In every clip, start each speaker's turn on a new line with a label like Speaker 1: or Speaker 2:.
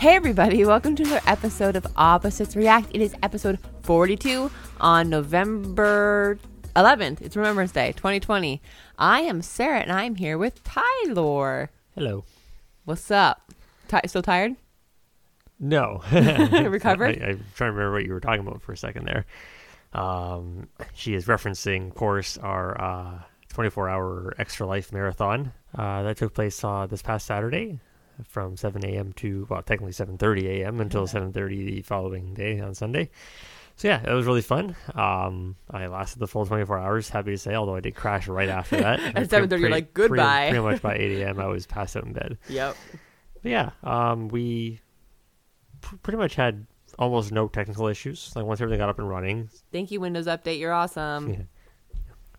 Speaker 1: Hey, everybody, welcome to another episode of Opposites React. It is episode 42 on November 11th. It's Remembrance Day 2020. I am Sarah and I'm here with Tyler.
Speaker 2: Hello.
Speaker 1: What's up? Ty- still tired?
Speaker 2: No.
Speaker 1: Recovered?
Speaker 2: I, I'm trying to remember what you were talking about for a second there. Um, she is referencing, of course, our uh, 24 hour Extra Life Marathon uh, that took place uh, this past Saturday from 7 a.m. to, well, technically 7.30 a.m. until 7.30 the following day on Sunday. So, yeah, it was really fun. Um, I lasted the full 24 hours, happy to say, although I did crash right after that.
Speaker 1: At
Speaker 2: Pretty-
Speaker 1: 7:30, you're like,
Speaker 2: pretty-
Speaker 1: "Goodbye."
Speaker 2: Pretty, much by 8 a.m., I was passed out in bed.
Speaker 1: Yep.
Speaker 2: But yeah, um, we pr- pretty much had almost no technical issues. Like once everything got up and running,
Speaker 1: Thank you, Windows Update. You're awesome.
Speaker 2: Yeah.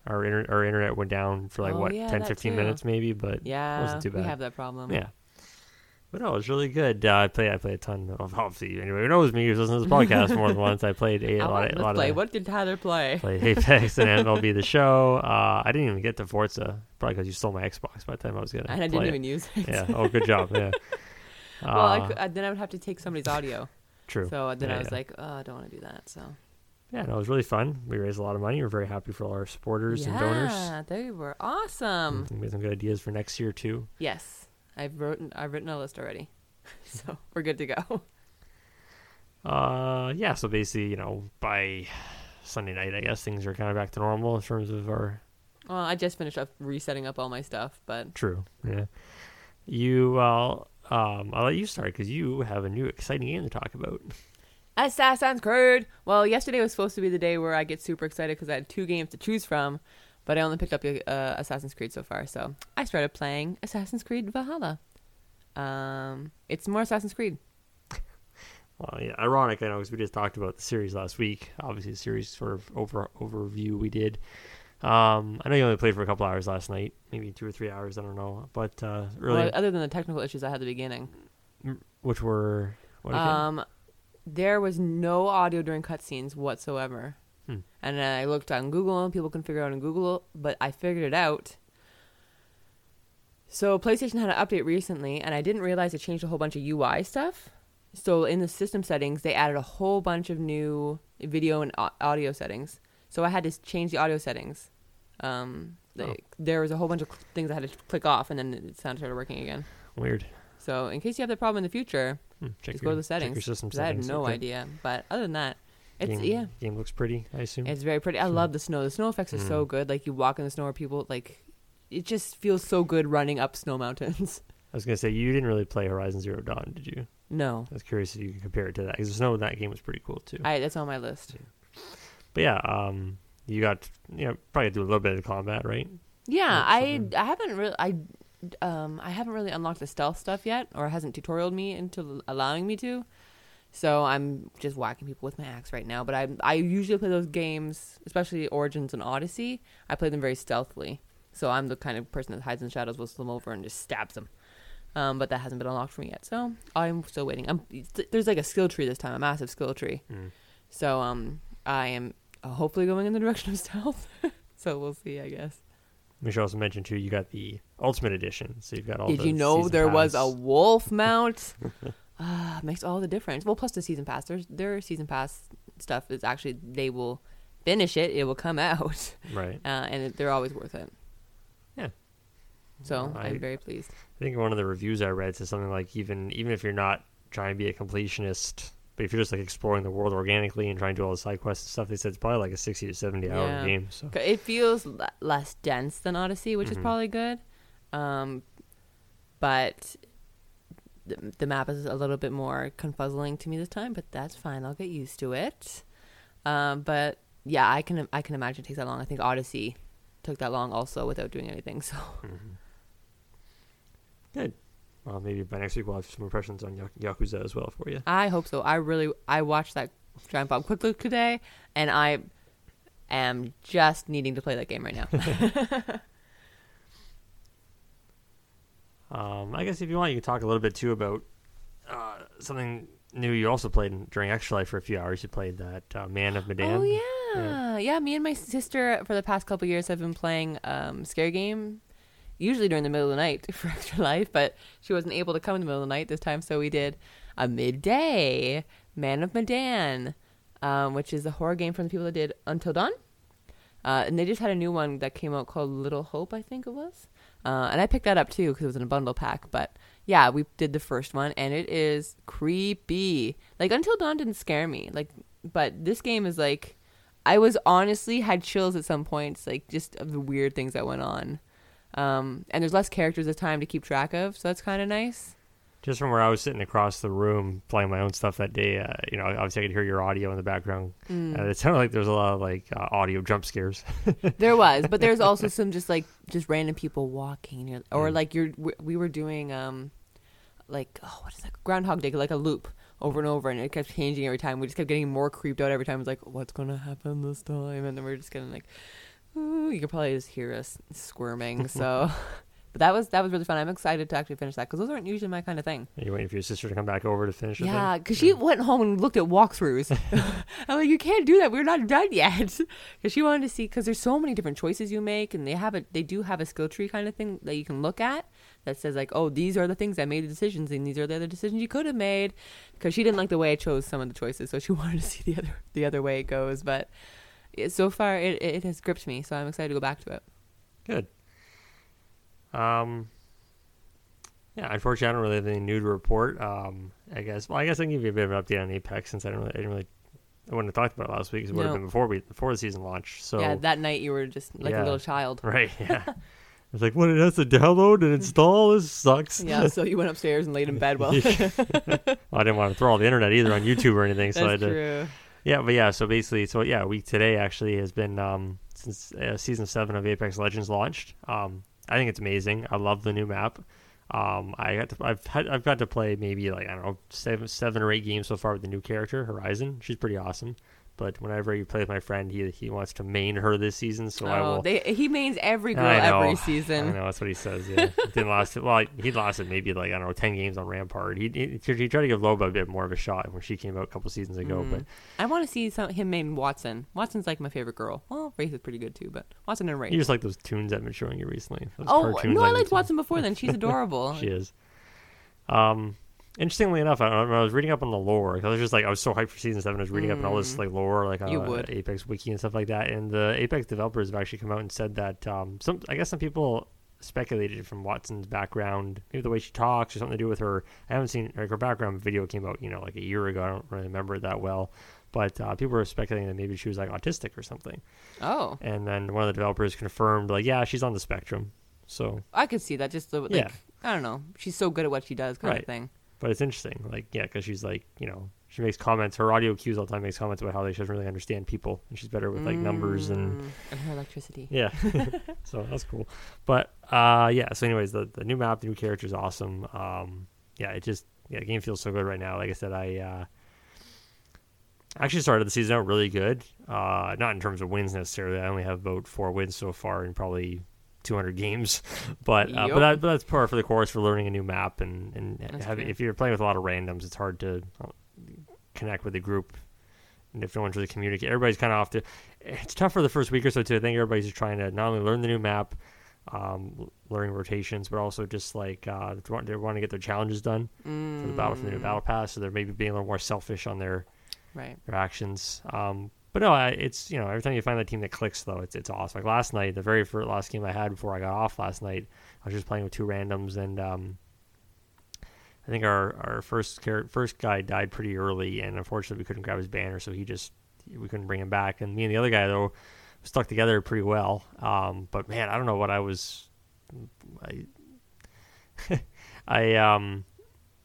Speaker 2: our inter- our internet went down for like
Speaker 1: Oh,
Speaker 2: what
Speaker 1: yeah,
Speaker 2: 10, 15
Speaker 1: too.
Speaker 2: minutes maybe, but
Speaker 1: Yeah, it
Speaker 2: wasn't too
Speaker 1: we
Speaker 2: bad.
Speaker 1: have that problem.
Speaker 2: yeah. But no, it was really good. Uh, I play I play a ton of obviously anyone who knows me who's listened to this podcast more than once. I played a,
Speaker 1: I
Speaker 2: lot of, a lot
Speaker 1: play.
Speaker 2: of
Speaker 1: What did Tyler play?
Speaker 2: played Apex and MLB the Show. Uh, I didn't even get to Forza probably because you stole my Xbox by the time I was gonna.
Speaker 1: And I
Speaker 2: play
Speaker 1: didn't
Speaker 2: it.
Speaker 1: even use it.
Speaker 2: Yeah. Oh, good job. Yeah.
Speaker 1: well, I
Speaker 2: Uh,
Speaker 1: could, uh, then I would have to take somebody's audio.
Speaker 2: true.
Speaker 1: So then
Speaker 2: Yeah,
Speaker 1: I was
Speaker 2: yeah.
Speaker 1: like, oh, I don't want to do that. So
Speaker 2: Yeah, no, it was really fun. We raised a lot of money. We're very happy for all our supporters and donors.
Speaker 1: Yeah, they were awesome.
Speaker 2: We had some good ideas for next year too.
Speaker 1: Yes, I've written I've written a list already, so we're good to go.
Speaker 2: Uh, yeah. So basically, you know, by Sunday night, I guess things are kind of back to normal in terms of our
Speaker 1: Well, I just finished up resetting up all my stuff, but
Speaker 2: true. Yeah. You, well, um, I'll let you start because you have a new exciting game to talk about.
Speaker 1: Assassin's Creed. Well, yesterday was supposed to be the day where I get super excited because I had two games to choose from, but I only picked up uh, Assassin's Creed so far. So I started playing Assassin's Creed Valhalla. Um, it's more Assassin's Creed.
Speaker 2: Well, yeah, ironic, I know, because we just talked about the series last week. Obviously, the series sort of over overview we did. Um, I know you only played for a couple hours last night, maybe two or three hours. I don't know, but uh, really,
Speaker 1: Well, other than the technical issues I had at the beginning.
Speaker 2: which were what?
Speaker 1: Um, there was no audio during cutscenes whatsoever. And I looked on Google, and people can figure it out on Google, but I figured it out. So PlayStation had an update recently, and I didn't realize it changed a whole bunch of UI stuff. So in the system settings, they added a whole bunch of new video and audio settings. So I had to change the audio settings. Um, the-
Speaker 2: Oh.
Speaker 1: There was a whole bunch of things I had to click off, and then it sound started working again.
Speaker 2: Weird.
Speaker 1: So in case you have that problem in the future,
Speaker 2: Hmm, check
Speaker 1: just
Speaker 2: your,
Speaker 1: go to the
Speaker 2: check
Speaker 1: settings.
Speaker 2: your system
Speaker 1: 'cause I had no
Speaker 2: okay.
Speaker 1: idea. But other than that, it's
Speaker 2: game,
Speaker 1: yeah,
Speaker 2: Game looks pretty. I assume.
Speaker 1: it's very pretty. I love the snow. The snow effects are so
Speaker 2: Mm.
Speaker 1: good. Like you walk in the snow, or people like, it just feels so good running up snow mountains.
Speaker 2: I was gonna say you didn't really play Horizon Zero Dawn, did you?
Speaker 1: no,
Speaker 2: I was curious if you could compare it to that because the snow in that game was pretty cool too.
Speaker 1: I that's on my list.
Speaker 2: but yeah, um, you got you know probably do a little bit of combat, right?
Speaker 1: Yeah, I. I haven't really I um I haven't really unlocked the stealth stuff yet, or hasn't tutorialed me into allowing me to. So I'm just whacking people with my axe right now. But I I usually play those games, especially Origins and Odyssey. I play them very stealthily. So I'm the kind of person that hides in the shadows, whistles them over, and just stabs them. Um, but that hasn't been unlocked for me yet, so I'm still waiting. I'm there's like a skill tree this time, a massive skill tree.
Speaker 2: Mm.
Speaker 1: So um I am uh, hopefully going in the direction of stealth. so we'll see, I guess.
Speaker 2: We should also mention too you got the Ultimate Edition, so you've got all.
Speaker 1: Did
Speaker 2: the
Speaker 1: you know there was a wolf mount? Ah, makes all the difference. Well, plus the season pass. There's their season pass stuff is actually they will finish it. It will come out,
Speaker 2: right?
Speaker 1: uh, and they're always worth it.
Speaker 2: Yeah.
Speaker 1: So
Speaker 2: I-
Speaker 1: I'm very pleased.
Speaker 2: I think one of the reviews I read said something like even even if you're not trying to be a completionist, but if you're just like exploring the world organically and trying to do all the side quests and stuff, they said it's probably like a sixty to seventy hour
Speaker 1: Yeah.
Speaker 2: game. So
Speaker 1: It feels l- less dense than Odyssey, which is
Speaker 2: Mhm.
Speaker 1: probably good. Um, but the, the map is a little bit more confuzzling to me this time, but that's fine. I'll get used to it. Um, but yeah, I can I can imagine it takes that long. I think Odyssey took that long also without doing anything. So
Speaker 2: mhm. good. Well, maybe by next week we'll have some impressions on Ya- Yakuza as well for you.
Speaker 1: I hope so. I really I watched that Giant Bomb Quick Look today, and I am just needing to play that game right now.
Speaker 2: Um, I guess if you want, you can talk a little bit too about uh, something new you also played in, during Extra Life for a few hours. You played that uh, Man of Medan.
Speaker 1: Oh yeah. yeah, Me and my sister for the past couple years have been playing um, scare game, usually during the middle of the night for Extra Life. But she wasn't able to come in the middle of the night this time, so we did a midday Man of Medan, um, which is a horror game from the people that did Until Dawn. Uh, and they just had a new one that came out called Little Hope, I think it was. Uh, and I picked that up too because it was in a bundle pack. But yeah, we did the first one, and it is creepy. Like Until Dawn didn't scare me. Like, but this game is like, I was honestly had chills at some points, like just of the weird things that went on. Um, and there's less characters this time to keep track of, so that's kind of nice.
Speaker 2: Just from where I was sitting across the room playing my own stuff that day, uh, you know, obviously I could hear your audio in the background.
Speaker 1: Mm.
Speaker 2: Uh, it sounded like there was a lot of like uh, audio jump scares.
Speaker 1: There was, but there's also some just like just random people walking, or,
Speaker 2: Mm.
Speaker 1: like you're we- we were doing um like oh what is that Groundhog Day like a loop over and over, and it kept changing every time. We just kept getting more creeped out every time. It was like what's gonna happen this time, and then we are just getting like ooh, you could probably just hear us squirming. So, but that was that was really fun. I'm excited to actually finish that because those aren't usually my kind of thing.
Speaker 2: Are you waiting for your sister to come back over to finish?
Speaker 1: Yeah, because she went home and looked at walkthroughs. I'm like, you can't do that. We're not done yet. Because she wanted to see, because there's so many different choices you make, and they have a, they do have a skill tree kind of thing that you can look at that says like, oh, these are the things that made the decisions, and these are the other decisions you could have made. Because she didn't like the way I chose some of the choices, so she wanted to see the other the other way it goes. But eh, so far, it it has gripped me, so I'm excited to go back to it.
Speaker 2: Good. Um. Yeah, unfortunately, I don't really have anything new to report. Um, I guess. Well, I guess I can give you a bit of an update on Apex since I don't really, I didn't really, I wouldn't have talked about it last week. 'cause It would have been before we before the season launch. So
Speaker 1: yeah, that night you were just like
Speaker 2: Yeah.
Speaker 1: a little child.
Speaker 2: right, yeah. It's like, what? It has to download and install. This sucks.
Speaker 1: Yeah, so you went upstairs and laid in bed. Well,
Speaker 2: Well, I didn't want to throw all the internet either on YouTube or anything. so I
Speaker 1: that's true.
Speaker 2: Yeah, but yeah, so basically, so yeah, week today actually has been um, since uh, season seven of Apex Legends launched. Um, I think it's amazing. I love the new map. Um, I got to, I've had, I've got to play maybe like I don't know seven seven or eight games so far with the new character Horizon. She's pretty awesome. But whenever you play with my friend, he he wants to main her this season, so I
Speaker 1: oh,
Speaker 2: will.
Speaker 1: they, he mains every girl
Speaker 2: I know.
Speaker 1: every
Speaker 2: I
Speaker 1: season.
Speaker 2: know that's what he says. Yeah, It didn't last. Well, he lasted maybe like I don't know ten games on Rampart. He he, he tried to give Loba a bit more of a shot when she came out a couple seasons ago,
Speaker 1: Mm.
Speaker 2: but
Speaker 1: I want to see some, him main Watson. Watson's like my favorite girl. Well, Wraith is pretty good too, but Watson and Wraith.
Speaker 2: You just like those tunes I've been showing you recently. Those
Speaker 1: oh no, I liked Watson before then. She's adorable.
Speaker 2: She is. Um, interestingly enough, I, I was reading up on the lore. 'cause I was just like, I was so hyped for season seven. I was reading up on all this
Speaker 1: Mm.
Speaker 2: like lore, like
Speaker 1: You
Speaker 2: uh,
Speaker 1: would.
Speaker 2: Apex Wiki and stuff like that. And the Apex developers have actually come out and said that um, some, I guess some people speculated from Watson's background, maybe the way she talks or something to do with her. I haven't seen like her background video came out, you know, like a year ago. I don't really remember it that well. But uh, people were speculating that maybe she was like autistic or something.
Speaker 1: Oh,
Speaker 2: And then one of the developers confirmed, like, yeah, she's on the spectrum. So
Speaker 1: I could see that. Just the like,
Speaker 2: Yeah.
Speaker 1: I don't know. She's so good at what she does, kind
Speaker 2: Right.
Speaker 1: of thing.
Speaker 2: But it's interesting, like yeah, because she's like you know she makes comments. Her audio cues all the time makes comments about how they should really understand people, and she's better with like numbers and
Speaker 1: Mm, and her electricity.
Speaker 2: yeah. so that's cool. But uh, yeah. So anyways, the the new map, the new character is awesome. Um, yeah, it just yeah, the game feels so good right now. Like I said, I uh, actually started the season out really good. Uh, not in terms of wins necessarily. I only have about four wins so far and probably 200 games, but uh, but, that, but that's par for the course for learning a new map and and having, if you're playing with a lot of randoms, it's hard to uh, connect with the group. And if no one's really communicating, everybody's kind of off to. It's tough for the first week or so too. I think everybody's just trying to not only learn the new map, um, learning rotations, but also just like uh, they want, they want to get their challenges done for the battle for the new
Speaker 1: Mm,
Speaker 2: battle pass. So they're maybe being a little more selfish on their
Speaker 1: Right.
Speaker 2: their actions. Um, but no, it's you know every time you find that team that clicks though, it's it's awesome. Like last night, the very first last game I had before I got off last night, I was just playing with two randoms, and um, I think our our first char- first guy died pretty early, and unfortunately we couldn't grab his banner, so he just we couldn't bring him back. And me and the other guy though stuck together pretty well. Um, but man, I don't know what I was. I I um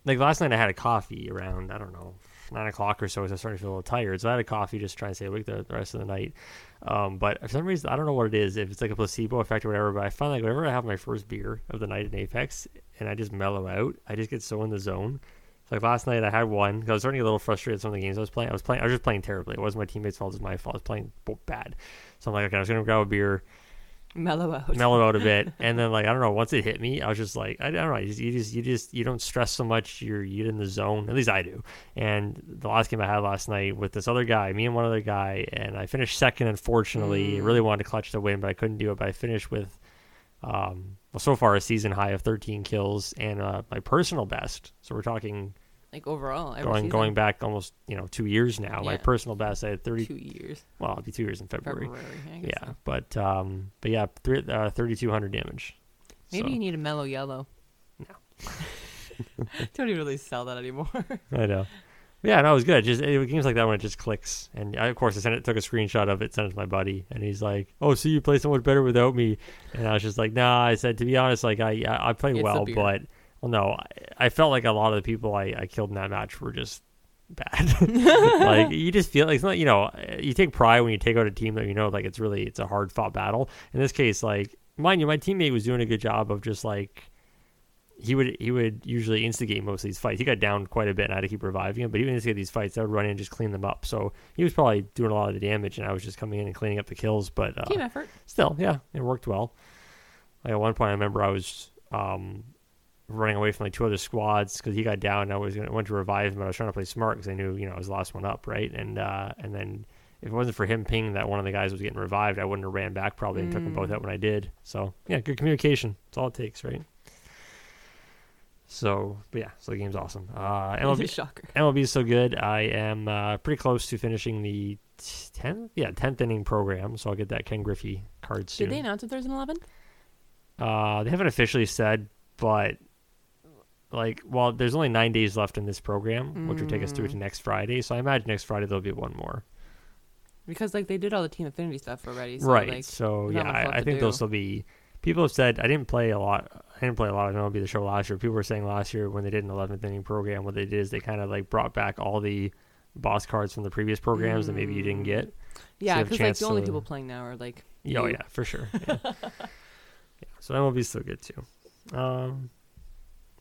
Speaker 2: like last night I had a coffee around I don't know nine o'clock or so as I was starting to feel a little tired. So I had a coffee just to stay awake the, the rest of the night. Um, but for some reason I don't know what it is if it's like a placebo effect or whatever. But I find like whenever I have my first beer of the night in Apex and I just mellow out, I just get so in the zone. So like last night I had one 'cause I was starting to get a little frustrated with some of the games I was playing. I was playing I was just playing terribly. It wasn't my teammates' fault. It was my fault. I was playing bad. So I'm like okay, I was gonna grab a beer
Speaker 1: Mellow out.
Speaker 2: mellow out a bit, and then like I don't know. Once it hit me, I was just like I, I don't know. You just, you just you just you don't stress so much. You're you get in the zone. At least I do. And the last game I had last night with this other guy, me and one other guy, and I finished second. Unfortunately,
Speaker 1: Mm.
Speaker 2: really wanted to clutch the win, but I couldn't do it. But I finished with, um, well, so far a season high of 13 kills and uh, my personal best. So we're talking
Speaker 1: Like overall, every
Speaker 2: going
Speaker 1: season?
Speaker 2: going back almost you know two years now. My personal best, I had thirty
Speaker 1: two years.
Speaker 2: Well, it'll be two years in February.
Speaker 1: February.
Speaker 2: Yeah,
Speaker 1: so.
Speaker 2: but um, but yeah, three, uh, thirty two hundred damage.
Speaker 1: Maybe
Speaker 2: So,
Speaker 1: you need a Mello Yello.
Speaker 2: No.
Speaker 1: Don't even really sell that anymore.
Speaker 2: I know. Yeah, no, it was good. Just it, games like that when it just clicks, and I, of course I sent it, took a screenshot of it, sent it to my buddy, and he's like, "Oh, so you play so much better without me." And I was just like, "Nah," I said, to be honest, like I I, I played
Speaker 1: It's
Speaker 2: well, but well, no, I, I felt like a lot of the people I, I killed in that match were just bad. like you just feel like it's not, you know, you take pride when you take out a team that you know like it's really it's a hard fought battle. In this case, like mind you, my teammate was doing a good job of just like he would he would usually instigate most of these fights. He got down quite a bit, and I had to keep reviving him. But he would instigate these fights. I would run in and just clean them up. So he was probably doing a lot of the damage, and I was just coming in and cleaning up the kills. But uh,
Speaker 1: Team effort.
Speaker 2: still, yeah, it worked well. Like at one point, I remember I was um, running away from like two other squads because he got down. And I was gonna went to revive him, but I was trying to play smart because I knew you know I was the last one up, right? And uh, and then if it wasn't for him pinging that one of the guys was getting revived, I wouldn't have ran back probably and took them both
Speaker 1: Mm.
Speaker 2: out when I did. So yeah, good communication. That's all it takes, right? So, but yeah, so the game's awesome. Uh, MLB,
Speaker 1: Shocker.
Speaker 2: MLB is so good. I am uh, pretty close to finishing the tenth, yeah, tenth inning program. So I'll get that Ken Griffey card soon.
Speaker 1: Did they announce if there's an 11th?
Speaker 2: Uh, they haven't officially said, but like, well, there's only nine days left in this program, which would take us through
Speaker 1: Mm.
Speaker 2: to next Friday. So I imagine next Friday there'll be one more.
Speaker 1: Because like they did all the Team Affinity stuff already. So,
Speaker 2: right.
Speaker 1: Like,
Speaker 2: so yeah, I, I think there'll still be. People have said I didn't play a lot. I didn't play a lot of MLB the Show last year. People were saying last year when they did an 11th inning program, what they did is they kind of like brought back all the boss cards from the previous programs that maybe you didn't
Speaker 1: Mm.
Speaker 2: get.
Speaker 1: yeah,
Speaker 2: you have a
Speaker 1: because like the only
Speaker 2: to-
Speaker 1: people playing now are like.
Speaker 2: Yeah, oh yeah, for sure. Yeah. yeah. So is still good too. Um,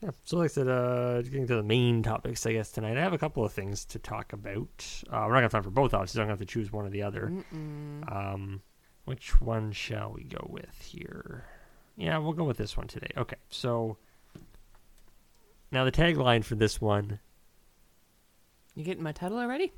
Speaker 2: yeah. So like I said, uh, getting to the main topics, I guess tonight I have a couple of things to talk about. Uh, we're not gonna have time for both, obviously. I'm gonna have to choose one or the other.
Speaker 1: Mm-mm.
Speaker 2: Um, which one shall we go with here? Yeah, we'll go with this one today. Okay, so now the tagline for this one.
Speaker 1: You getting my title already?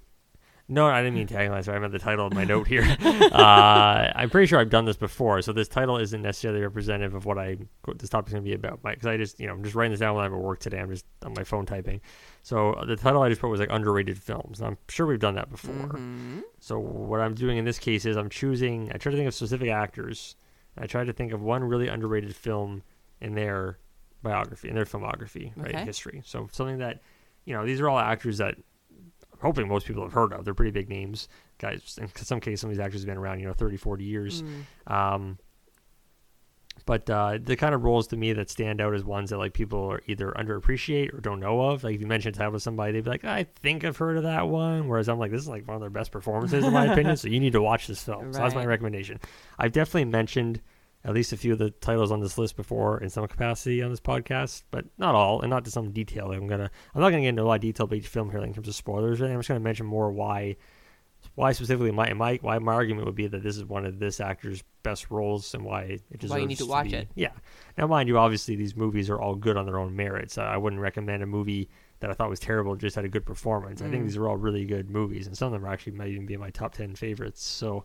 Speaker 2: No, I didn't mean to tagline. Sorry, I meant the title of my note here. uh, I'm pretty sure I've done this before, so this title isn't necessarily representative of what I this topic's going to be about. Because I just, you know, I'm just writing this down when I'm at work today. I'm just on my phone typing. So uh, the title I just put was like underrated films. And I'm sure we've done that before.
Speaker 1: Mhm.
Speaker 2: So what I'm doing in this case is I'm choosing. I try to think of specific actors. I try to think of one really underrated film in their biography, in their filmography, right, history. So something that, you know, these are all actors that hoping most people have heard of. They're pretty big names, guys. In some cases, some of these actors have been around, you know, 30, 40 years.
Speaker 1: Mm.
Speaker 2: Um, but uh, the kind of roles to me that stand out as ones that like people are either underappreciate or don't know of. Like if you mention a title to somebody, they'd be like, "I think I've heard of that one." Whereas I'm like, "This is like one of their best performances in my opinion." So you need to watch this film. So that's my recommendation. I've definitely mentioned at least a few of the titles on this list before in some capacity on this podcast, but not all, and not to some detail. I'm gonna, I'm not gonna get into a lot of detail about each film here, like in terms of spoilers. I'm just gonna mention more why why specifically my my why my argument would be that this is one of this actor's best roles and why it deserves
Speaker 1: Why you need to watch
Speaker 2: be-
Speaker 1: it.
Speaker 2: Yeah. Now, mind you, obviously these movies are all good on their own merits. I I wouldn't recommend a movie that I thought was terrible just had a good performance. I think
Speaker 1: Mm.
Speaker 2: these are all really good movies, and some of them are actually might even be my top ten favorites. So,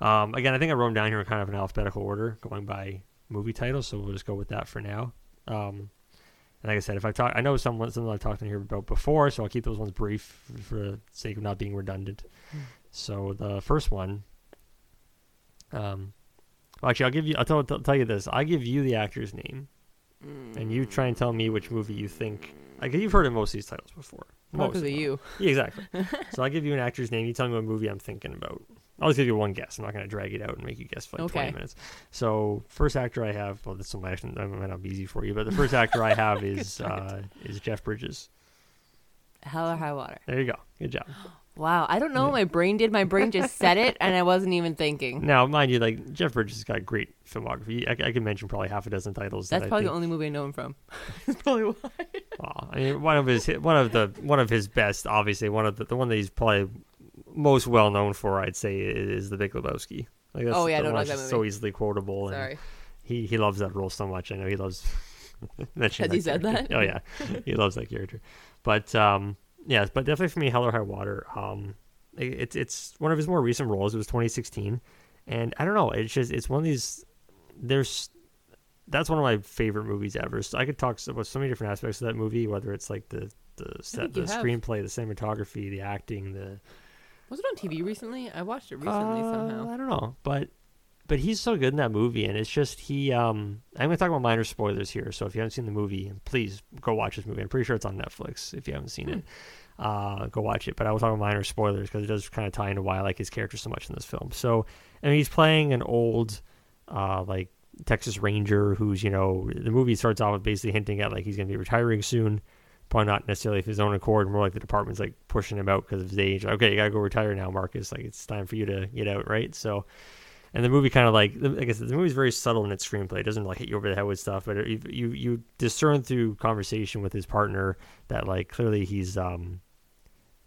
Speaker 2: um, again, I think I wrote them down here in kind of an alphabetical order, going by movie titles. So we'll just go with that for now. Um, and like I said, if I talk, I know some some I've talked in here about before, so I'll keep those ones brief for the sake of not being redundant. So the first one, um, well, actually, I'll give you. I'll tell, tell, tell you this. I give you the actor's name, and you try and tell me which movie you think. Like you've heard of most of these titles before. Most
Speaker 1: of you.
Speaker 2: Yeah, exactly. so I give you an actor's name. You tell me what movie I'm thinking about. I'll just give you one guess. I'm not going to drag it out and make you guess for like 20 minutes. So first actor I have. Well, this one might, actually- might not be easy for you, but the first actor I have is uh, is Jeff Bridges.
Speaker 1: Hell or high water.
Speaker 2: There you go. Good job.
Speaker 1: Wow. I don't know what
Speaker 2: Yeah.
Speaker 1: my brain did. My brain just said it, and I wasn't even thinking.
Speaker 2: Now, mind you, like Jeff Bridges has got great filmography. I, I can mention probably half a dozen titles.
Speaker 1: That's
Speaker 2: that I
Speaker 1: probably
Speaker 2: think,
Speaker 1: the only movie I know him from. That's probably why.
Speaker 2: Aw, I mean, one of his one of the one of his best, obviously one of the the one that he's probably most well known for, I'd say, is The Big Lebowski. Like that's
Speaker 1: Oh, yeah, I don't like that
Speaker 2: just so easily quotable, and
Speaker 1: Sorry.
Speaker 2: he he loves that role so much. I know he loves.
Speaker 1: Has he said
Speaker 2: character.
Speaker 1: that?
Speaker 2: Oh yeah, he loves that character. But um, yeah, but definitely for me, Hell or High Water. Um, it- it's it's one of his more recent roles. It was 2016, and I don't know. It's just it's one of these. There's that's one of my favorite movies ever. So I could talk about so many different aspects of that movie, whether it's like the the set, the
Speaker 1: have.
Speaker 2: screenplay, the cinematography, the acting, the
Speaker 1: Was it on TV recently? I watched it recently
Speaker 2: Uh,
Speaker 1: somehow.
Speaker 2: I don't know, but but he's so good in that movie, and it's just he. Um, I'm going to talk about minor spoilers here, so if you haven't seen the movie, please go watch this movie. I'm pretty sure it's on Netflix. If you haven't seen it, uh, go watch it. But I will talk about minor spoilers because it does kind of tie into why I like his character so much in this film. So, I mean, he's playing an old, uh, like Texas Ranger who's you know the movie starts off with basically hinting at like he's going to be retiring soon. Probably not necessarily of his own accord, more like the department's like pushing him out because of his age. Like, Okay, you gotta go retire now, Marcus. Like it's time for you to get out, right? So, and the movie kind of like I guess the movie's very subtle in its screenplay. It doesn't like hit you over the head with stuff, but it, you you discern through conversation with his partner that like clearly he's um.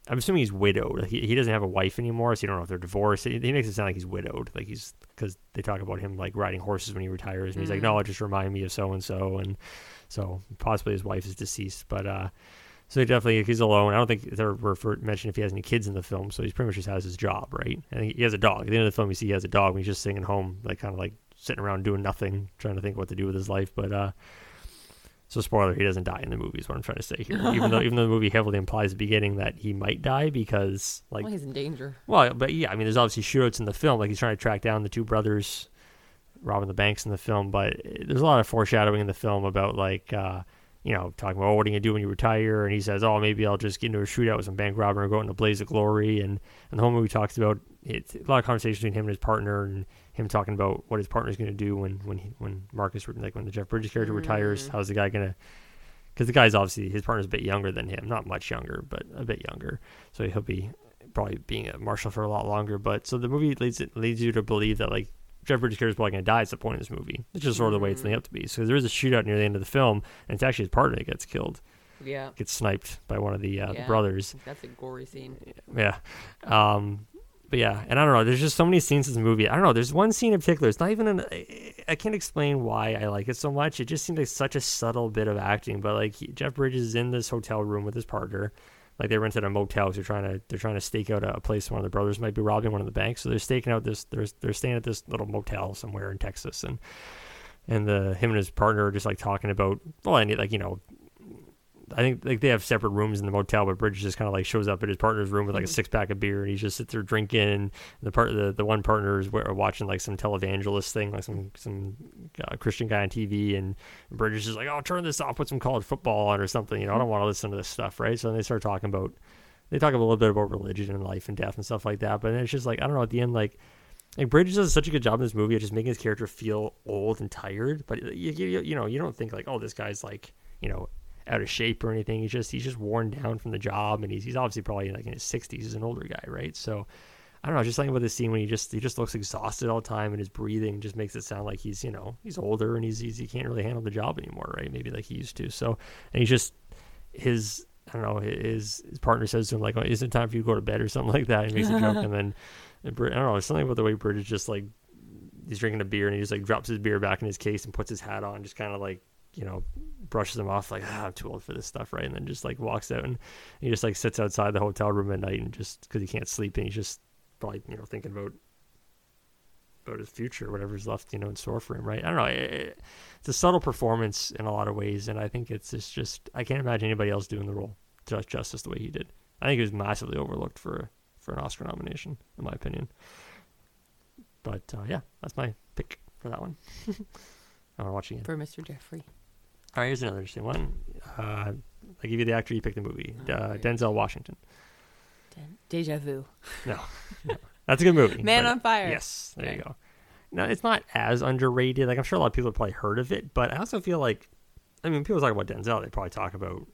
Speaker 2: I'm assuming he's widowed. He, he doesn't have a wife anymore, so you don't know if they're divorced. He, he makes it sound like he's widowed, like he's because they talk about him like riding horses when he retires, and he's like,
Speaker 1: Mm.
Speaker 2: "No, it just remind me of so and so," and so possibly his wife is deceased, but uh, so he definitely he's alone. I don't think they're refer- mentioned if he has any kids in the film, so he's pretty much just has his job, right? And he, has a dog. At the end of the film, you see he has a dog. And he's just sitting at home, like kind of like sitting around doing nothing, trying to think what to do with his life. But uh, so spoiler, he doesn't die in the movie. Is what I'm trying to say here. even though even though the movie heavily implies at the beginning that he might die because like
Speaker 1: well, he's in danger.
Speaker 2: well, but yeah, I mean, there's obviously shootouts in the film. Like he's trying to track down the two brothers robbing the banks in the film. But there's a lot of foreshadowing in the film about like, uh, you know, talking about oh, what are you gonna do when you retire? And he says, oh, maybe I'll just get into a shootout with some bank robber and go out in a blaze of glory. And and the whole movie talks about it's a lot of conversation between him and his partner and him talking about what his partner's gonna do when when he, when Marcus like when the Jeff Bridges character retires.
Speaker 1: Mm.
Speaker 2: How's the guy gonna because the guy's obviously his partner's a bit younger than him, not much younger, but a bit younger. So he'll be probably being a marshal for a lot longer. But so the movie leads it leads you to believe that like Jeff Bridges character is probably going to die. It's the point of this movie. It's just sort of the way it's leading up to be. So there is a shootout near the end of the film, and it's actually his partner that gets killed,
Speaker 1: Yeah,
Speaker 2: gets sniped by one of the, uh, the brothers.
Speaker 1: that's a gory scene.
Speaker 2: Yeah. Um, but yeah, and I don't know. There's just so many scenes in this movie. I don't know. There's one scene in particular. It's not even an. I- can't explain why I like it so much. It just seems like such a subtle bit of acting. But like he, Jeff Bridges is in this hotel room with his partner. Like they rented a motel. 'cause They're trying to they're trying to stake out a, a place one of the brothers might be robbing one of the banks. So they're staking out this. They're they're staying at this little motel somewhere in Texas, and and the him and his partner are just like talking about well, and like you know I think like they have separate rooms in the motel, but Bridges just kind of like shows up at his partner's room with like a six pack of beer, and he just sits there drinking. And the part the the one partner is wa- watching like some televangelist thing, like some some uh, Christian guy on TV, and Bridges is like, "Oh, turn this off, put some college football on or something." You know, I don't want to listen to this stuff, right? So then they start talking about they talk a little bit about religion and life and death and stuff like that. But then it's just like I don't know. At the end, like like Bridges does such a good job in this movie of just making his character feel old and tired. But you, you, you know, you don't think like, oh, this guy's like, you know, out of shape or anything. He's just he's just worn down from the job, and he's he's obviously probably like in his sixties. He's an older guy, right? So I don't know. Just something about this scene when he just he just looks exhausted all the time, and his breathing just makes it sound like he's you know he's older and he's, he's he can't really handle the job anymore, right? Maybe like he used to. So and he's just his I don't know his his partner says to him like, oh, "Isn't it time for you to go to bed or something like that?" He makes a joke, and then uh, and Brid- I don't know. There's something about the way Brit is just like he's drinking a beer and he just like drops his beer back in his case and puts his hat on, just kind of like you know brushes him off like ah, I'm too old for this stuff, right? And then just like walks out and he just like sits outside the hotel room at night and just because he can't sleep and he's just probably you know thinking about about his future, whatever's left, you know, in store for him, right? I don't know. It, it's a subtle performance in a lot of ways, and I think it's just, just I can't imagine anybody else doing the role just justice the way he did. I think he was massively overlooked for for an Oscar nomination, in my opinion. But uh, yeah, that's my pick for that one. I want to watch it.
Speaker 1: For Mr. Jeffrey.
Speaker 2: All right, here's another interesting one. Uh, I give you the actor, you pick the movie. Uh, Denzel Washington.
Speaker 1: Den- Deja vu.
Speaker 2: No, no. that's a good movie.
Speaker 1: Man on Fire.
Speaker 2: Yes, there you go. No, it's not as underrated. Like I'm sure a lot of people have probably heard of it, but I also feel like, I mean, people talk about Denzel, they probably talk about,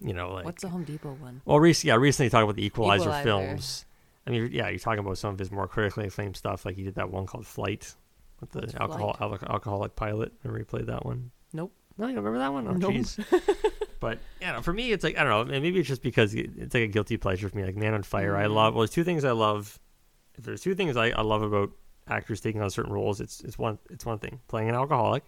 Speaker 2: you know, like
Speaker 1: What's the Home Depot one?
Speaker 2: well, recently, yeah, recently talk about the Equalizer,
Speaker 1: Equalizer.
Speaker 2: films. I mean, yeah, you're talking about some of his more critically acclaimed stuff, like he did that one called Flight with the alcohol al- alcoholic pilot. Remember he played that one?
Speaker 1: Nope.
Speaker 2: No, you don't remember that one? Oh,
Speaker 1: Nope.
Speaker 2: jeez. but yeah, for me, it's like I don't know. Maybe it's just because it's like a guilty pleasure for me. Like Man on Fire, I
Speaker 1: Mm.
Speaker 2: love. Well, there's two things I love. If there's two things I, I love about actors taking on certain roles, it's it's one it's one thing. Playing an alcoholic,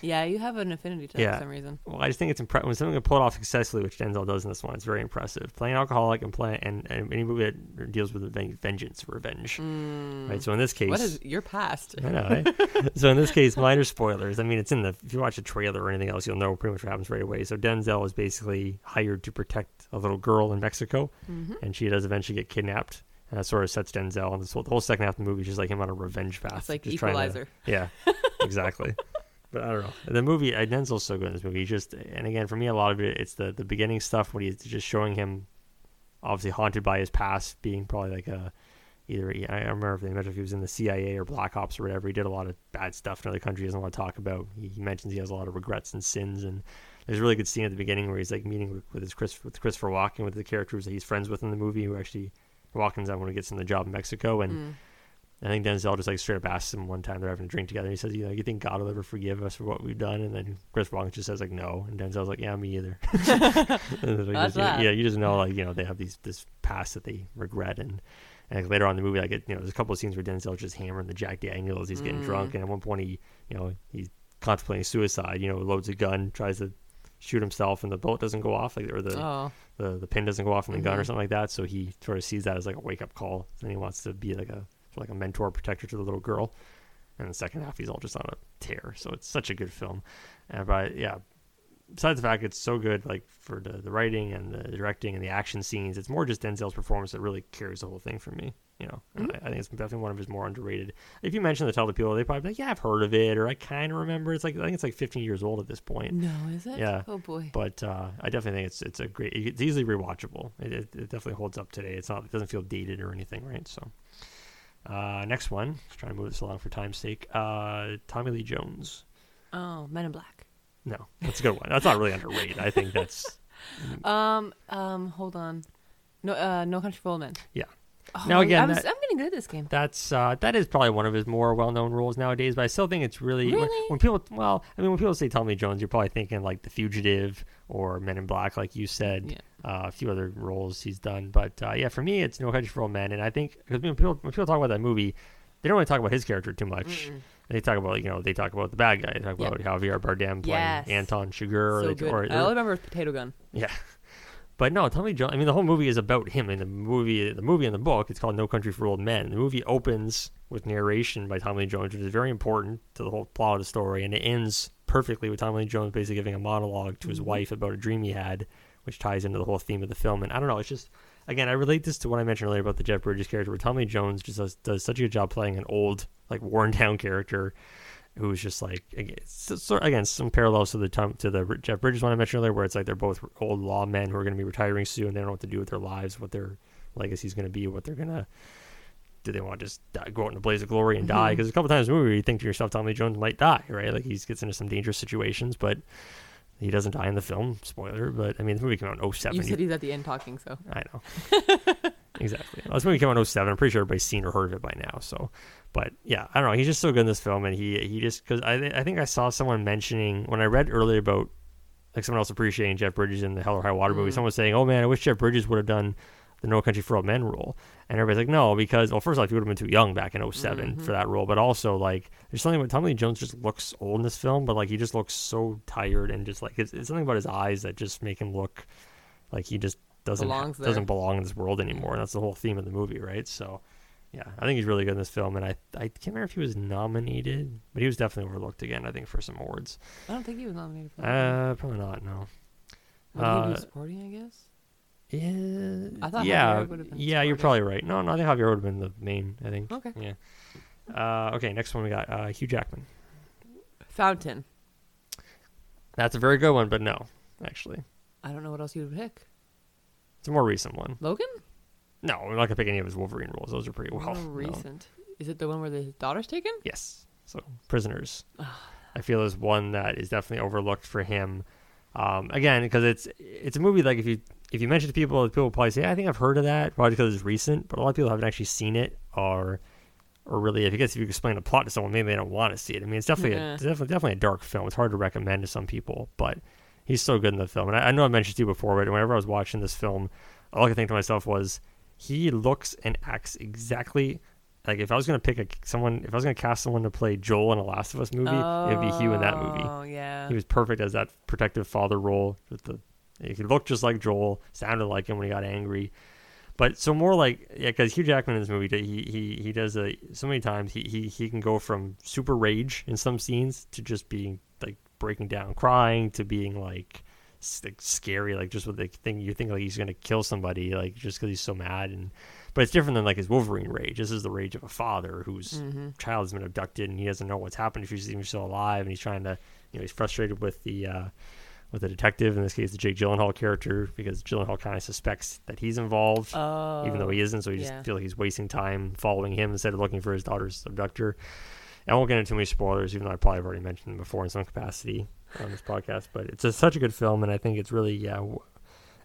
Speaker 1: Yeah, you have an affinity to that
Speaker 2: Yeah.
Speaker 1: for some reason.
Speaker 2: well, I just think it's impressive when someone can pull it off successfully, which Denzel does in this one. It's very impressive. Playing an alcoholic and playing and, and any movie that deals with ven- vengeance, revenge, right? So in this case,
Speaker 1: Mm. What is your past?
Speaker 2: I know. Right? so in this case, minor spoilers. I mean, it's in the. If you watch a trailer or anything else, you'll know pretty much what happens right away. So Denzel is basically hired to protect a little girl in Mexico,
Speaker 1: Mm-hmm.
Speaker 2: and she does eventually get kidnapped. And that sort of sets Denzel, and this whole, the whole second half of the movie is just like him on a revenge path.
Speaker 1: It's like
Speaker 2: just trying to-
Speaker 1: Equalizer.
Speaker 2: yeah, exactly. but I don't know. The movie, uh, Denzel's so good in this movie. He just, and again, for me, a lot of it, it's the the beginning stuff when he's just showing him, obviously haunted by his past, being probably like a, either I remember if they mentioned if he was in the CIA or Black Ops or whatever. He did a lot of bad stuff in other countries. He doesn't want to talk about. He, he mentions he has a lot of regrets and sins, and there's a really good scene at the beginning where he's like meeting with, with his Chris with Christopher Walken with the characters that he's friends with in the movie who actually. Walken's on when he gets in the job in Mexico, and
Speaker 1: Mm.
Speaker 2: I think Denzel just like straight up asks him one time they're having a drink together. And He says, "You know, you think God will ever forgive us for what we've done?" And then Chris Walken just says like, "No," and Denzel's like, "Yeah, me either." Just- yeah, you just know like you know they have these this past that they regret, and and later on in the movie, like it, you know, there's a couple of scenes where Denzel's just hammering the Jack Daniels. He's getting
Speaker 1: Mm.
Speaker 2: drunk, and at one point he, you know, he's contemplating suicide. You know, loads a gun, tries to shoot himself, and the bullet doesn't go off, like or the
Speaker 1: Oh,
Speaker 2: the the pin doesn't go off in the gun or
Speaker 1: mm-hmm.
Speaker 2: something like that. So he sort of sees that as like a wake up call, and he wants to be like a like a mentor protector to the little girl. And the second half, he's all just on a tear. So it's such a good film. And but yeah, besides the fact it's so good, like for the the writing and the directing and the action scenes, it's more just Denzel's performance that really carries the whole thing for me. You know, And I, I think it's definitely one of his more underrated. If you mention the tell the people, they probably be like, yeah, I've heard of it, or I kind of remember. It's like I think it's like 15 years old at this point.
Speaker 1: no, is it?
Speaker 2: Yeah.
Speaker 1: Oh boy.
Speaker 2: But uh, I definitely think it's it's a great. It's easily rewatchable. It, it, it definitely holds up today. It's not. It doesn't feel dated or anything, right? So, uh, next one. Let's try and move this along for time's sake. Uh, Tommy Lee Jones.
Speaker 1: Oh, Men in Black.
Speaker 2: No, that's a good one. That's not really underrated. I think that's
Speaker 1: Um, um, hold on. No, uh, No Country for Old Men.
Speaker 2: Yeah.
Speaker 1: Oh,
Speaker 2: Now, again,
Speaker 1: I'm,
Speaker 2: that-
Speaker 1: I'm getting good at this game.
Speaker 2: that's uh, that is probably one of his more well known roles nowadays. But I still think it's really, when,
Speaker 1: Really?
Speaker 2: when people. Well, I mean, when people say Tommy Jones, you're probably thinking like The Fugitive or Men in Black, like you said.
Speaker 1: Yeah.
Speaker 2: uh, a few other roles he's done. But uh, yeah, for me, it's No Country for Old Men, and I think because when people when people talk about that movie, they don't really talk about his character too much.
Speaker 1: Mm-mm.
Speaker 2: They talk about you know they talk about the bad guy. They talk
Speaker 1: Yep.
Speaker 2: about Javier Bardem playing
Speaker 1: Yes.
Speaker 2: Anton Chigurh, or,
Speaker 1: So
Speaker 2: they,
Speaker 1: good.
Speaker 2: or,
Speaker 1: I remember Potato Gun.
Speaker 2: yeah. But no, Tommy Jones. I mean, the whole movie is about him. In the movie, the movie and the book, it's called No Country for Old Men. The movie opens with narration by Tommy Lee Jones, which is very important to the whole plot of the story, and it ends perfectly with Tommy Lee Jones basically giving a monologue to his
Speaker 1: Mhm.
Speaker 2: wife about a dream he had, which ties into the whole theme of the film. And I don't know, it's just again, I relate this to what I mentioned earlier about the Jeff Bridges character, where Tommy Jones just does, does such a good job playing an old, like worn down character who's just like again, so, again some parallels to the Tom, to the Jeff Bridges one I mentioned earlier, where it's like they're both old law men who are going to be retiring soon. They don't know what to do with their lives, what their legacy is going to be, what they're going to. Do they want to just die, go out in a blaze of glory and die?
Speaker 1: Mhm.
Speaker 2: Because a couple times in the movie, you think to yourself, Tommy Jones might die, right? Like he gets into some dangerous situations, but he doesn't die in the film. Spoiler, but I mean, the movie came out in 07.
Speaker 1: You said he's at the end talking, so.
Speaker 2: I know. exactly. Well, this movie came out in 07. I'm pretty sure everybody's seen or heard of it by now. So, but yeah, I don't know. He's just so good in this film, and he he just because I I think I saw someone mentioning when I read earlier about like someone else appreciating Jeff Bridges in the Hell or High Water movie.
Speaker 1: Mm.
Speaker 2: Someone was saying, "Oh man, I wish Jeff Bridges would have done." The No Country for Old Men role, and everybody's like, no, because well, first off, he would have been too young back in 7
Speaker 1: Mhm.
Speaker 2: for that role, but also like, there's something about Tommy Lee Jones just looks old in this film, but like he just looks so tired and just like it's, it's something about his eyes that just make him look like he just doesn't doesn't belong in this world anymore. And that's the whole theme of the movie, right? So, yeah, I think he's really good in this film, and I I can't remember if he was nominated, but he was definitely overlooked again. I think for some awards.
Speaker 1: I don't think he was nominated for that.
Speaker 2: Uh, probably not. No.
Speaker 1: what
Speaker 2: uh?
Speaker 1: Supporting, I guess?
Speaker 2: Yeah,
Speaker 1: I thought
Speaker 2: yeah,
Speaker 1: Javier would have been
Speaker 2: yeah. You're probably right. No, no, I think Javier would have been the main. I think.
Speaker 1: Okay.
Speaker 2: Yeah. Uh, okay, next one we got uh, Hugh Jackman.
Speaker 1: Fountain.
Speaker 2: That's a very good one, but no, actually,
Speaker 1: I don't know what else you would pick.
Speaker 2: it's a more recent one.
Speaker 1: Logan?
Speaker 2: No, I'm not gonna pick any of his Wolverine roles. Those are pretty well.
Speaker 1: More
Speaker 2: known.
Speaker 1: recent. Is it the one where the daughter's taken?
Speaker 2: Yes. So prisoners, I feel is one that is definitely overlooked for him. Um, again, because it's it's a movie like if you if you mention to people, people will probably say, "I think I've heard of that," probably because it's recent. But a lot of people haven't actually seen it, or or really, if you guess if you explain the plot to someone, maybe they don't want to see it. I mean, it's definitely
Speaker 1: Yeah.
Speaker 2: a, it's definitely definitely a dark film. It's hard to recommend to some people, but he's so good in the film. And I, I know I mentioned to you before, but whenever I was watching this film, all I could think to myself was, he looks and acts exactly like if I was gonna pick a someone, if I was gonna cast someone to play Joel in a Last of Us movie, it'd be Hugh in that movie.
Speaker 1: Oh yeah.
Speaker 2: He was perfect as that protective father role. With the he could look just like Joel, sounded like him when he got angry. But so more like yeah, because Hugh Jackman in this movie, he he he does a so many times he he he can go from super rage in some scenes to just being like breaking down, crying to being like, like scary, like just with the thing you think like he's gonna kill somebody, like just because he's so mad and. But it's different than like his Wolverine rage. This is the rage of a father whose
Speaker 1: Mm-hmm.
Speaker 2: child has been abducted and he doesn't know what's happened if he's even still alive and he's trying to you know he's frustrated with the uh with a detective in this case the Jake Gyllenhaal character because Gyllenhaal kind of suspects that he's involved
Speaker 1: Oh.
Speaker 2: even though he isn't so he just
Speaker 1: yeah.
Speaker 2: feels like he's wasting time following him instead of looking for his daughter's abductor I won't get into too many spoilers even though I probably have already mentioned them before in some capacity on this podcast but it's a, such a good film and I think it's really yeah w-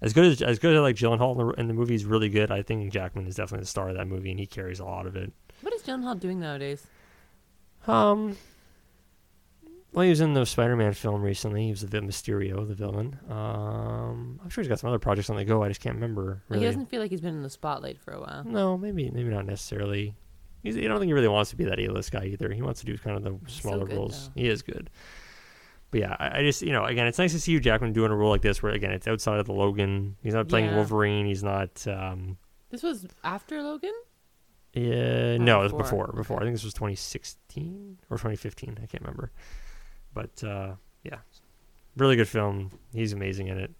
Speaker 2: as good as as good as like Gyllenhaal in the, in the movie is really good I think Jackman is definitely the star of that movie and he carries a lot of it
Speaker 1: What is Gyllenhaal doing nowadays?
Speaker 2: Um, well, he was in the Spider-Man film recently. He was the Mysterio, the villain. Um, I'm sure he's got some other projects on the go. I just can't remember. Really.
Speaker 1: he doesn't feel like he's been in the spotlight for a while.
Speaker 2: no, maybe maybe not necessarily. He's, I don't think he really wants to be that A-list guy either. He wants to do kind of the
Speaker 1: He's so
Speaker 2: smaller
Speaker 1: good,
Speaker 2: roles.
Speaker 1: though.
Speaker 2: He is good. But yeah, I, I just you know again, it's nice to see Hugh Jackman doing a role like this where again it's outside of the Logan. He's not playing
Speaker 1: Yeah.
Speaker 2: Wolverine. He's not. Um,
Speaker 1: This was after Logan.
Speaker 2: Yeah,
Speaker 1: Or
Speaker 2: no, it was
Speaker 1: before?
Speaker 2: before. Before I think this was 2016 or 2015. I can't remember. But uh, yeah, really good film. He's amazing in it.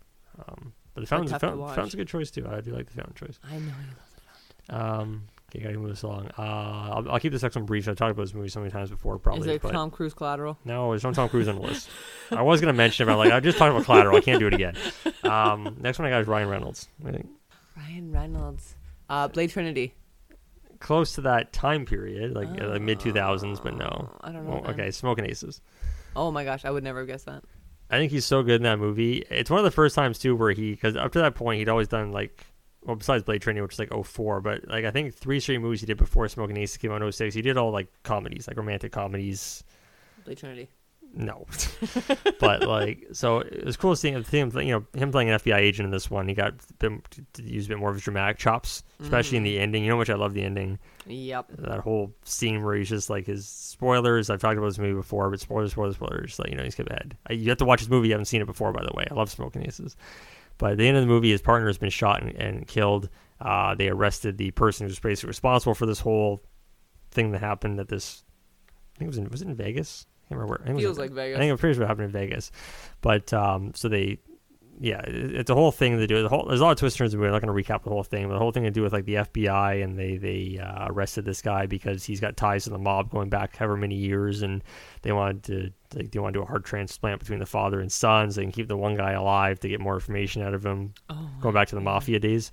Speaker 2: Um, but the fountain's, fountain, fountain's a good choice too. I do like the fountain choice.
Speaker 1: I know you
Speaker 2: Um, okay, gotta move this along. Uh, I'll, I'll keep this next one brief. I've talked about this movie so many times before, probably.
Speaker 1: Is it Tom Cruise collateral?
Speaker 2: no, there's no Tom Cruise on the list. I was gonna mention it, but like I just talked about Collateral. I can't do it again. Um, next one I got is Ryan Reynolds. I think
Speaker 1: Ryan Reynolds. Uh, Blade Trinity.
Speaker 2: close to that time period, like, uh, like mid 2000s, but no.
Speaker 1: Oh, I don't know.
Speaker 2: Well, okay, Smoking Aces.
Speaker 1: Oh my gosh, I would never have guessed that.
Speaker 2: I think he's so good in that movie. It's one of the first times too where he, because up to that point he'd always done like, well, besides Blade Trinity, which is like 04, but like I think three straight movies he did before Smoking Aces came out in 06. He did all like comedies, like romantic comedies.
Speaker 1: Blade Trinity.
Speaker 2: No, but like, so it was cool seeing him, you know, him playing an FBI agent in this one. He got a bit, to use a bit more of his dramatic chops, especially in
Speaker 1: Mhm.
Speaker 2: the ending. You know, much I love the ending.
Speaker 1: Yep.
Speaker 2: That whole scene where he's just like his spoilers. I've talked about this movie before, but spoilers, spoilers, spoilers. Like you know, he's skip ahead. You have to watch this movie. You haven't seen it before, by the way. I love Smoking Aces. But at the end of the movie, his partner has been shot and, and killed. Uh, they arrested the person who's basically responsible for this whole thing that happened at this. I think it was in was it in Vegas? I can't remember. Where. It
Speaker 1: Feels like Vegas.
Speaker 2: I think I'm pretty sure it happened in Vegas. But um, so they, yeah, it, it's a whole thing to do. The whole, there's a lot of twists and turns. We're not going to recap the whole thing, but the whole thing to do with like the FBI and they they uh, arrested this guy because he's got ties to the mob going back however many years, and they wanted to like they want to do a heart transplant between the father and son, so they can keep the one guy alive to get more information out of him
Speaker 1: oh,
Speaker 2: going back to the mafia days.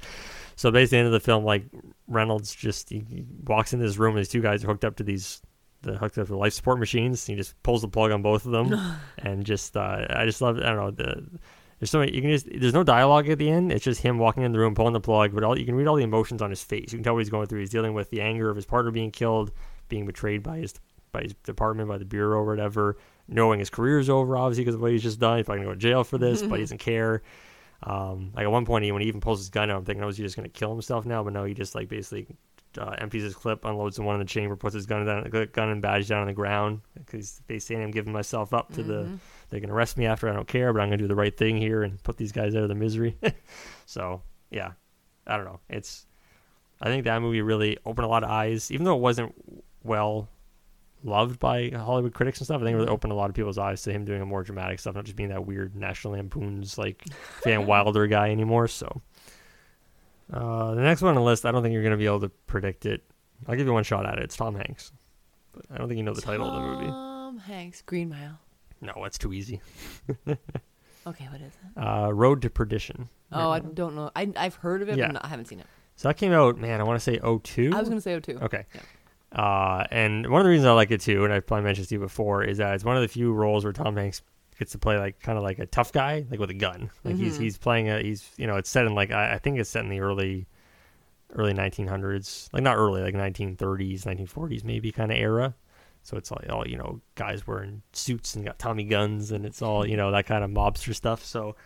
Speaker 2: So basically, the end of the film, like Reynolds just he, he walks into this room and these two guys are hooked up to these the hooked up to life support machines. He just pulls the plug on both of them, and just uh, I just love I don't know the. There's so many, you can just there's no dialogue at the end. It's just him walking in the room, pulling the plug. But all you can read all the emotions on his face. You can tell what he's going through. He's dealing with the anger of his partner being killed, being betrayed by his by his department, by the bureau or whatever. Knowing his career's over, obviously because of what he's just done. He's probably gonna go to jail for this, but he doesn't care. Um, like at one point, he, when he even pulls his gun out, I'm thinking, oh, is he just gonna kill himself now? But no, he just like basically uh, empties his clip, unloads the one in the chamber, puts his gun down, gun and badge down on the ground because they say I'm giving myself up to the.
Speaker 1: Mhm.
Speaker 2: They're gonna arrest me after I don't care, but I'm gonna do the right thing here and put these guys out of the misery. so yeah, I don't know. It's I think that movie really opened a lot of eyes, even though it wasn't well loved by Hollywood critics and stuff. I think it really opened a lot of people's eyes to him doing a more dramatic stuff, not just being that weird National Lampoon's like Van Wilder guy anymore. So uh, the next one on the list, I don't think you're gonna be able to predict it. I'll give you one shot at it. It's Tom Hanks, but I don't think you know the title of the movie.
Speaker 1: Tom Hanks, Green Mile.
Speaker 2: No, that's too easy.
Speaker 1: Okay, what is it?
Speaker 2: Uh, Road to Perdition.
Speaker 1: Oh, I don't know. I I've heard of it,
Speaker 2: Yeah.
Speaker 1: but I haven't seen it.
Speaker 2: So that came out, man. I want to say 02.
Speaker 1: I was gonna say O two.
Speaker 2: Okay.
Speaker 1: Yeah.
Speaker 2: Uh, and one of the reasons I like it too, and I've probably mentioned this to you before, is that it's one of the few roles where Tom Hanks gets to play like kind of like a tough guy, like with a gun. Like he's
Speaker 1: Mhm.
Speaker 2: he's playing a he's you know it's set in like I, I think it's set in the early early 1900s, like not early, like 1930s, 1940s maybe kind of era. So it's like all you know guys wearing suits and got Tommy guns, and it's all you know that kind of mobster stuff. So.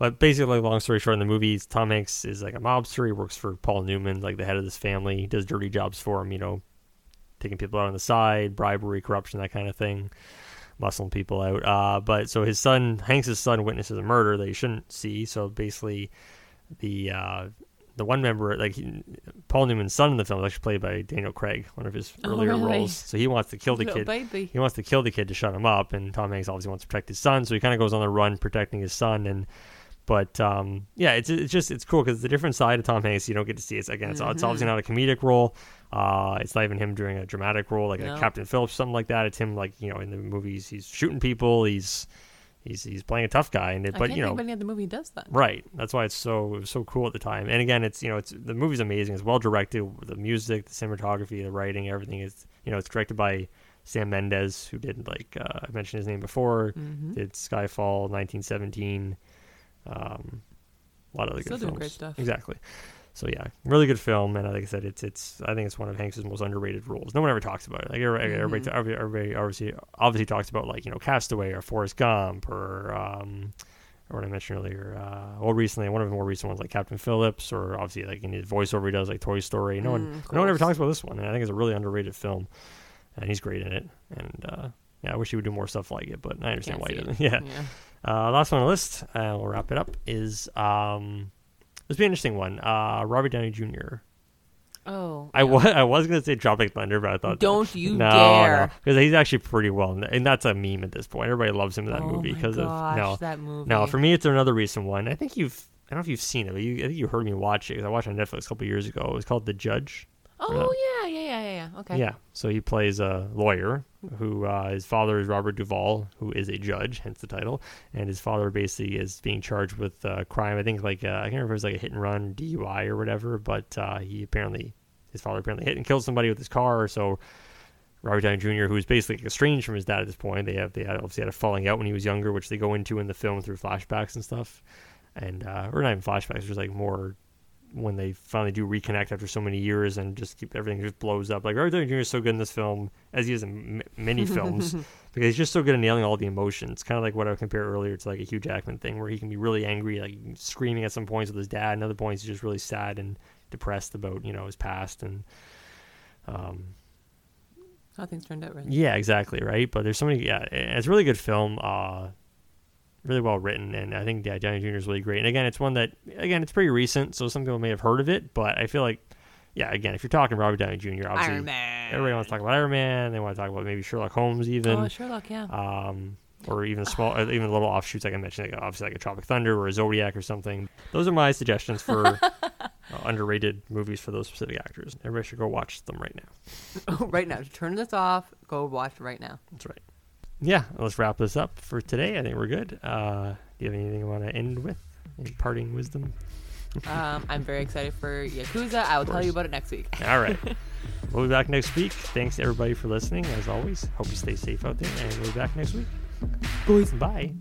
Speaker 2: But basically, long story short, in the movies, Tom Hanks is like a mobster. He works for Paul Newman, like the head of this family. He does dirty jobs for him, you know, taking people out on the side, bribery, corruption, that kind of thing, muscling people out. Uh, but so his son, Hanks's son, witnesses a murder that he shouldn't see. So basically, the uh, the one member, like he, Paul Newman's son in the film, is actually played by Daniel Craig, one of his
Speaker 1: Oh,
Speaker 2: earlier
Speaker 1: really?
Speaker 2: roles. So he wants to kill the
Speaker 1: Little
Speaker 2: kid.
Speaker 1: baby.
Speaker 2: He wants to kill the kid to shut him up, and Tom Hanks obviously wants to protect his son, so he kind of goes on the run protecting his son. And but um, yeah, it's it's just it's cool because it's a different side of Tom Hanks you don't get to see. It's again, it's, it's obviously not a comedic role. Uh, it's not even him doing a dramatic role like
Speaker 1: No.
Speaker 2: a Captain Phillips, something like that. It's him like you know in the movies he's shooting people, he's he's he's playing a tough guy, and it,
Speaker 1: I
Speaker 2: but you know
Speaker 1: think of the movie does that.
Speaker 2: Right. That's why it's so it was so cool at the time. And again, it's you know it's the movie's amazing. It's well directed. The music, the cinematography, the writing, everything is you know it's directed by Sam Mendes, who did like uh, I mentioned his name before.
Speaker 1: Mm-hmm.
Speaker 2: Did Skyfall, 1917. Um, a lot of other
Speaker 1: Still
Speaker 2: good
Speaker 1: doing
Speaker 2: films.
Speaker 1: great stuff.
Speaker 2: Exactly. So yeah, really good film, and like I said, it's it's I think it's one of Hanks's most underrated roles. No one ever talks about it. Like everybody, everybody,
Speaker 1: Mhm.
Speaker 2: everybody, everybody obviously obviously talks about like you know Castaway or Forrest Gump or um, or what I mentioned earlier. Uh, well, recently one of the more recent ones like Captain Phillips, or obviously like in his voiceover he does like Toy Story. No one,
Speaker 1: Mm, of
Speaker 2: no one ever talks about this one, and I think it's a really underrated film, and he's great in it. And uh, yeah, I wish he would do more stuff like it, but I understand
Speaker 1: Can't
Speaker 2: why he doesn't.
Speaker 1: it.
Speaker 2: Yeah. Uh, last one on the list, uh, we'll wrap it up, is um, this will be an interesting one. Uh, Robert Downey Jr.
Speaker 1: Oh.
Speaker 2: I was I was gonna say Tropic Thunder, but I thought
Speaker 1: Don't you
Speaker 2: no,
Speaker 1: dare.
Speaker 2: because he's actually pretty well, kn- and that's a meme at this point. Everybody loves him in that
Speaker 1: oh
Speaker 2: movie because of no,
Speaker 1: that movie.
Speaker 2: no. For me, it's another recent one. I think you've I don't know if you've seen it, but you, I think you heard me watch it because I watched it on Netflix a couple years ago. It was called The Judge.
Speaker 1: Oh yeah, yeah, yeah, yeah. Okay.
Speaker 2: Yeah. So he plays a lawyer who uh, his father is Robert Duvall, who is a judge, hence the title. And his father basically is being charged with uh, crime. I think like uh, I can't remember if it was like a hit and run, DUI or whatever. But uh, he apparently his father apparently hit and killed somebody with his car. So Robert Downey Jr., who's basically estranged from his dad at this point, they have they obviously had a falling out when he was younger, which they go into in the film through flashbacks and stuff. And uh, or not even flashbacks, there's like more when they finally do reconnect after so many years and just keep everything just blows up. Like Robert Downey Jr. is so good in this film as he is in m- many films because he's just so good at nailing all the emotions. Kind of like what I compared earlier to like a Hugh Jackman thing, where he can be really angry, like screaming at some points with his dad, and other points he's just really sad and depressed about you know his past and. Um,
Speaker 1: How things turned out, right?
Speaker 2: yeah, exactly, right. But there's so many. Yeah, it's a really good film. Uh, really well written, and I think yeah, Downey Jr. is really great. And again, it's one that again it's pretty recent, so some people may have heard of it, but I feel like yeah, again, if you're talking Robert Downey Jr., obviously
Speaker 1: Iron Man.
Speaker 2: everybody wants to talk about Iron Man. They want to talk about maybe Sherlock Holmes, even.
Speaker 1: Oh, Sherlock, yeah.
Speaker 2: um, or even small, uh, even little offshoots like I mentioned, like obviously like a Tropic Thunder or a Zodiac or something. Those are my suggestions for uh, underrated movies for those specific actors. Everybody should go watch them right now.
Speaker 1: right now, turn this off. Go watch right now.
Speaker 2: That's right. Yeah, let's wrap this up for today. I think we're good. Uh, do you have anything you want to end with? Any parting wisdom?
Speaker 1: Um, I'm very excited for Yakuza. I will tell you about it next week.
Speaker 2: All right. we'll be back next week. Thanks everybody for listening. As always, hope you stay safe out there, and we'll be back next week. Boys, bye.